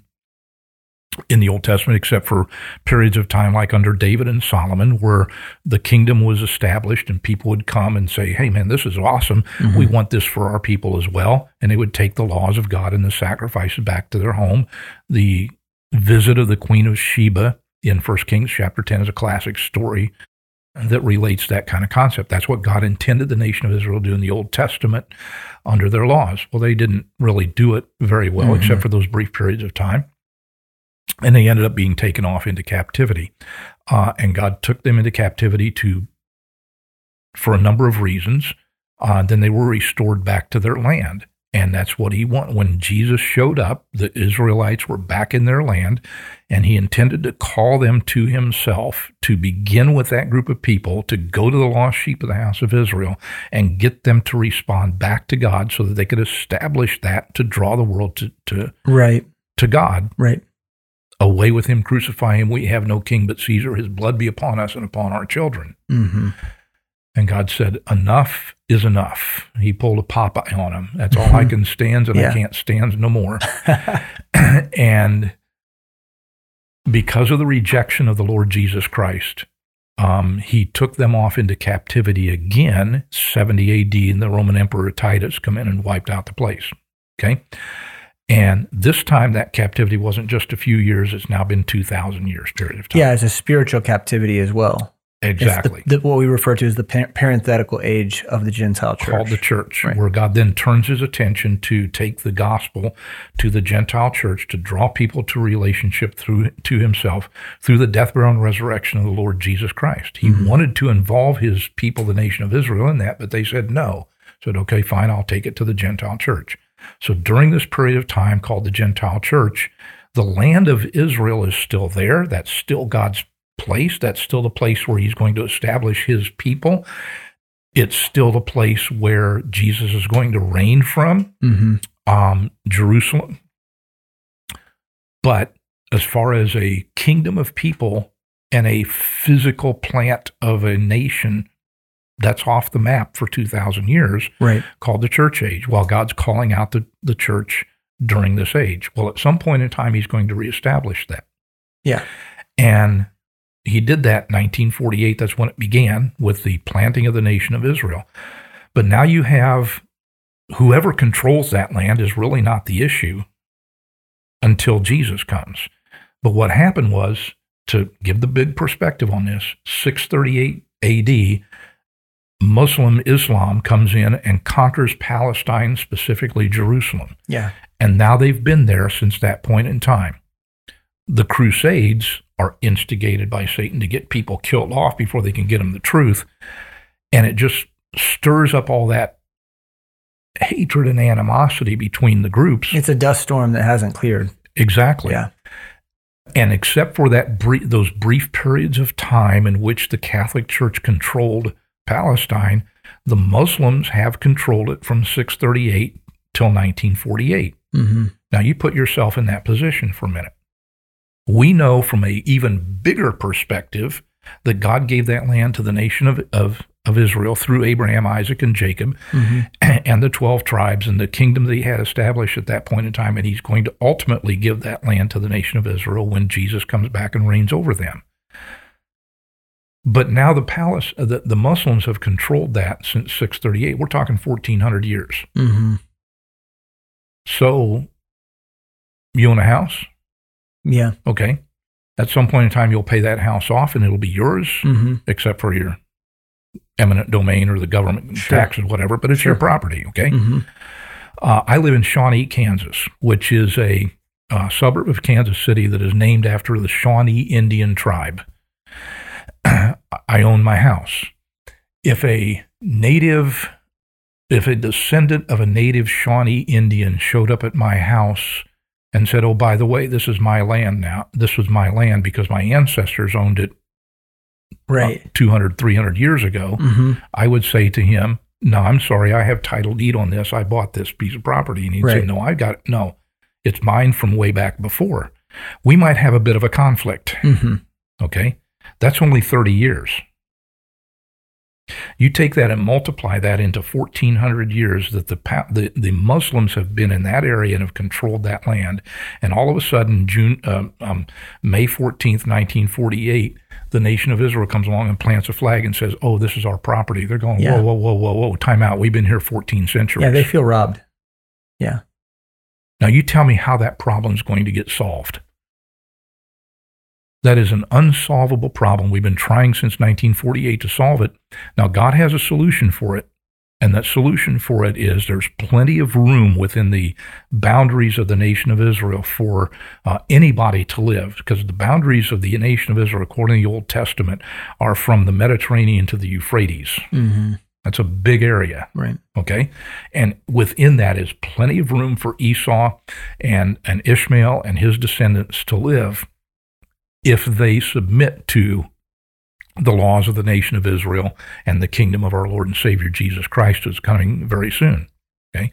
in the Old Testament, except for periods of time like under David and Solomon, where the kingdom was established and people would come and say, Hey, man, this is awesome. Mm-hmm. We want this for our people as well. And they would take the laws of God and the sacrifices back to their home. The visit of the Queen of Sheba in 1 Kings chapter 10 is a classic story that relates that kind of concept. That's what God intended the nation of Israel to do in the Old Testament under their laws. Well, they didn't really do it very well, mm-hmm. except for those brief periods of time and they ended up being taken off into captivity. Uh, and God took them into captivity to, for a number of reasons. Uh, then they were restored back to their land. And that's what he wanted. When Jesus showed up, the Israelites were back in their land, and he intended to call them to himself to begin with that group of people, to go to the lost sheep of the house of Israel and get them to respond back to God so that they could establish that to draw the world to, to, right. to God. Right. Away with him, crucify him. We have no king but Caesar. His blood be upon us and upon our children. Mm-hmm. And God said, Enough is enough. He pulled a Popeye on him. That's all I can stand, and yeah. I can't stand no more. and because of the rejection of the Lord Jesus Christ, um, he took them off into captivity again, 70 AD, and the Roman Emperor Titus come in and wiped out the place. Okay? And this time, that captivity wasn't just a few years; it's now been two thousand years period of time. Yeah, it's a spiritual captivity as well. Exactly. The, the, what we refer to as the parenthetical age of the Gentile church. Called the church, right. where God then turns his attention to take the gospel to the Gentile church to draw people to relationship through to himself through the death, burial, and resurrection of the Lord Jesus Christ. He mm-hmm. wanted to involve his people, the nation of Israel, in that, but they said no. Said, okay, fine, I'll take it to the Gentile church. So during this period of time called the Gentile church, the land of Israel is still there. That's still God's place. That's still the place where he's going to establish his people. It's still the place where Jesus is going to reign from, mm-hmm. um, Jerusalem. But as far as a kingdom of people and a physical plant of a nation, that's off the map for 2,000 years, right. called the church age, while God's calling out the, the church during this age. Well, at some point in time, he's going to reestablish that. Yeah. And he did that in 1948. That's when it began with the planting of the nation of Israel. But now you have whoever controls that land is really not the issue until Jesus comes. But what happened was, to give the big perspective on this, 638 AD, Muslim Islam comes in and conquers Palestine, specifically Jerusalem. Yeah. And now they've been there since that point in time. The Crusades are instigated by Satan to get people killed off before they can get them the truth. And it just stirs up all that hatred and animosity between the groups. It's a dust storm that hasn't cleared. Exactly. Yeah. And except for that brief, those brief periods of time in which the Catholic Church controlled Palestine, the Muslims have controlled it from 638 till 1948. Mm-hmm. Now you put yourself in that position for a minute. We know from a even bigger perspective that God gave that land to the nation of, of, of Israel through Abraham, Isaac, and Jacob, mm-hmm. and the 12 tribes and the kingdom that he had established at that point in time. And he's going to ultimately give that land to the nation of Israel when Jesus comes back and reigns over them. But now the palace, uh, the, the Muslims have controlled that since 638. We're talking 1400 years. Mm-hmm. So you own a house? Yeah. Okay. At some point in time, you'll pay that house off and it'll be yours, mm-hmm. except for your eminent domain or the government sure. taxes, whatever, but it's sure. your property. Okay. Mm-hmm. Uh, I live in Shawnee, Kansas, which is a uh, suburb of Kansas City that is named after the Shawnee Indian tribe. I own my house. If a native, if a descendant of a native Shawnee Indian showed up at my house and said, Oh, by the way, this is my land now. This was my land because my ancestors owned it right 200, 300 years ago. Mm-hmm. I would say to him, No, I'm sorry. I have title deed on this. I bought this piece of property. And he'd right. say, No, I've got it. No, it's mine from way back before. We might have a bit of a conflict. Mm-hmm. Okay. That's only 30 years. You take that and multiply that into 1,400 years that the, the, the Muslims have been in that area and have controlled that land. And all of a sudden, June, uh, um, May 14th, 1948, the nation of Israel comes along and plants a flag and says, "Oh, this is our property." They're going, Yeah. "Whoa, whoa, whoa, whoa, whoa! Time out. We've been here 14 centuries." Yeah, they feel robbed. Yeah. now you tell me how that problem is going to get solved. That is an unsolvable problem. We've been trying since 1948 to solve it. Now God has a solution for it. And that solution for it is there's plenty of room within the boundaries of the nation of Israel for uh, anybody to live, because the boundaries of the nation of Israel, according to the Old Testament, are from the Mediterranean to the Euphrates. Mm-hmm. That's a big area. Right. Okay. And within that is plenty of room for Esau and, and Ishmael and his descendants to live if they submit to the laws of the nation of Israel and the kingdom of our Lord and Savior Jesus Christ is coming very soon. Okay.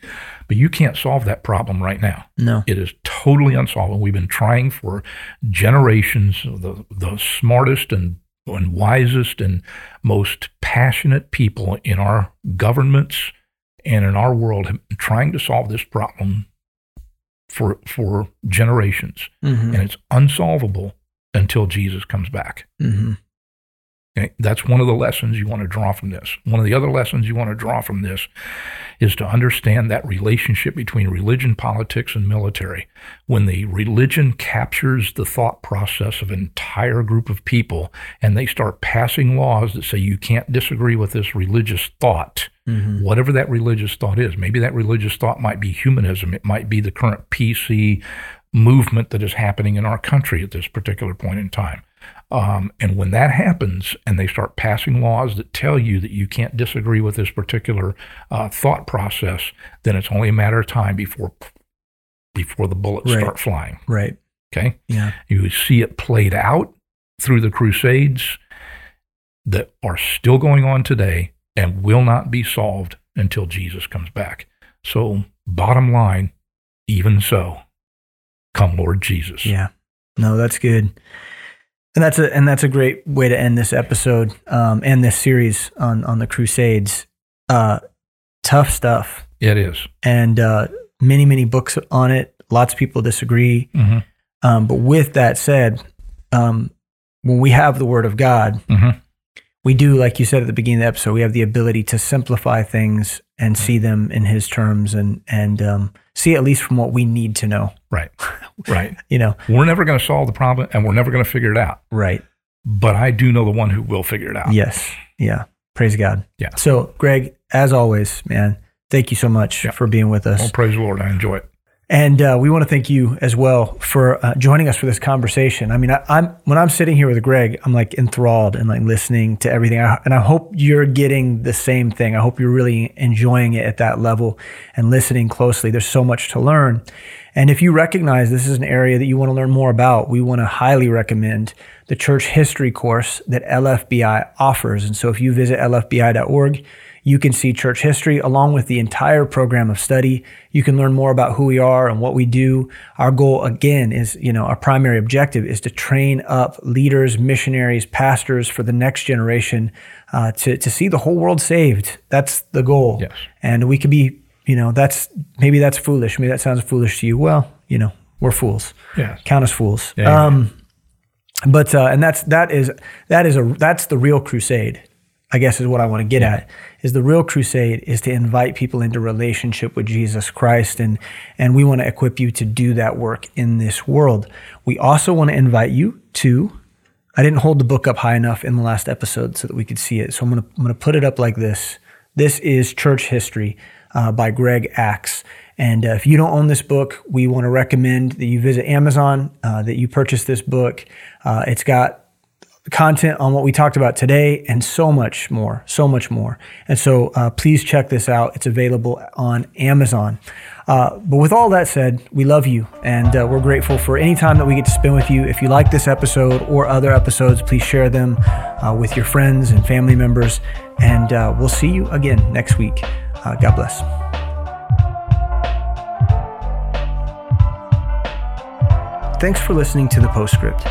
But you can't solve that problem right now. No. It is totally unsolvable. We've been trying for generations. The, the smartest and, and wisest and most passionate people in our governments and in our world have been trying to solve this problem for, for generations. Mm-hmm. And it's unsolvable until Jesus comes back. Mm-hmm. Okay? That's one of the lessons you want to draw from this. One of the other lessons you want to draw from this is to understand that relationship between religion, politics, and military. When the religion captures the thought process of an entire group of people and they start passing laws that say you can't disagree with this religious thought, Mm-hmm. whatever that religious thought is. Maybe that religious thought might be humanism. It might be the current PC movement that is happening in our country at this particular point in time. Um, and when that happens and they start passing laws that tell you that you can't disagree with this particular uh, thought process, then it's only a matter of time before before the bullets Right. start flying. Right. Okay. Yeah. You see it played out through the crusades that are still going on today and will not be solved until Jesus comes back. So, bottom line, even so, come Lord Jesus. Yeah. No, that's good. And that's a and that's a great way to end this episode um, and this series on on the Crusades. Uh, tough stuff, It is. and uh, many many books on it. Lots of people disagree. Mhm. Um, but with that said, um, when we have the Word of God, Mhm. We do, like you said at the beginning of the episode, we have the ability to simplify things and see them in His terms and and um, see at least from what we need to know. Right. Right. You know, We're never going to solve the problem and we're never going to figure it out. right? But I do know the one who will figure it out. Yes. Yeah. Praise God. Yeah. So, Greg, as always, man, thank you so much Yeah. for being with us. Well, praise the Lord. I enjoy it. And uh, we want to thank you as well for uh, joining us for this conversation. I mean, I, I'm when I'm sitting here with Greg, I'm like enthralled and like listening to everything. I, and I hope you're getting the same thing. I hope you're really enjoying it at that level and listening closely. There's so much to learn. And if you recognize this is an area that you want to learn more about, we want to highly recommend the church history course that LFBI offers. And so if you visit lfbi.org, you can see church history along with the entire program of study. You can learn more about who we are and what we do. Our goal, again, is, you know, our primary objective is to train up leaders, missionaries, pastors for the next generation uh, to, to see the whole world saved. That's the goal. Yes. And we could be, you know, that's maybe that's foolish. Maybe that sounds foolish to you. Well, you know, we're fools. Yes. Count us fools. Yeah. Um, but uh, and that's that is that is a that's the real crusade. I guess is what I want to get at. Is the real crusade is to invite people into relationship with Jesus Christ, and and we want to equip you to do that work in this world. We also want to invite you to. I didn't hold the book up high enough in the last episode so that we could see it, so I'm gonna I'm gonna put it up like this. This is Church History uh, by Greg Axe. And uh, if you don't own this book, we want to recommend that you visit Amazon, uh, that you purchase this book. Uh, it's got content on what we talked about today and so much more, so much more. And so uh, please check this out. It's available on Amazon. Uh, but with all that said, we love you and uh, we're grateful for any time that we get to spend with you. If you like this episode or other episodes, please share them uh, with your friends and family members. And uh, we'll see you again next week. Uh, God bless. Thanks for listening to the Postscript.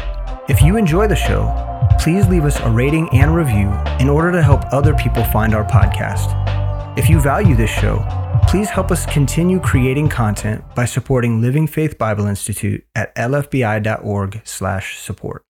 If you enjoy the show, please leave us a rating and review in order to help other people find our podcast. If you value this show, please help us continue creating content by supporting Living Faith Bible Institute at lfbi.org/support.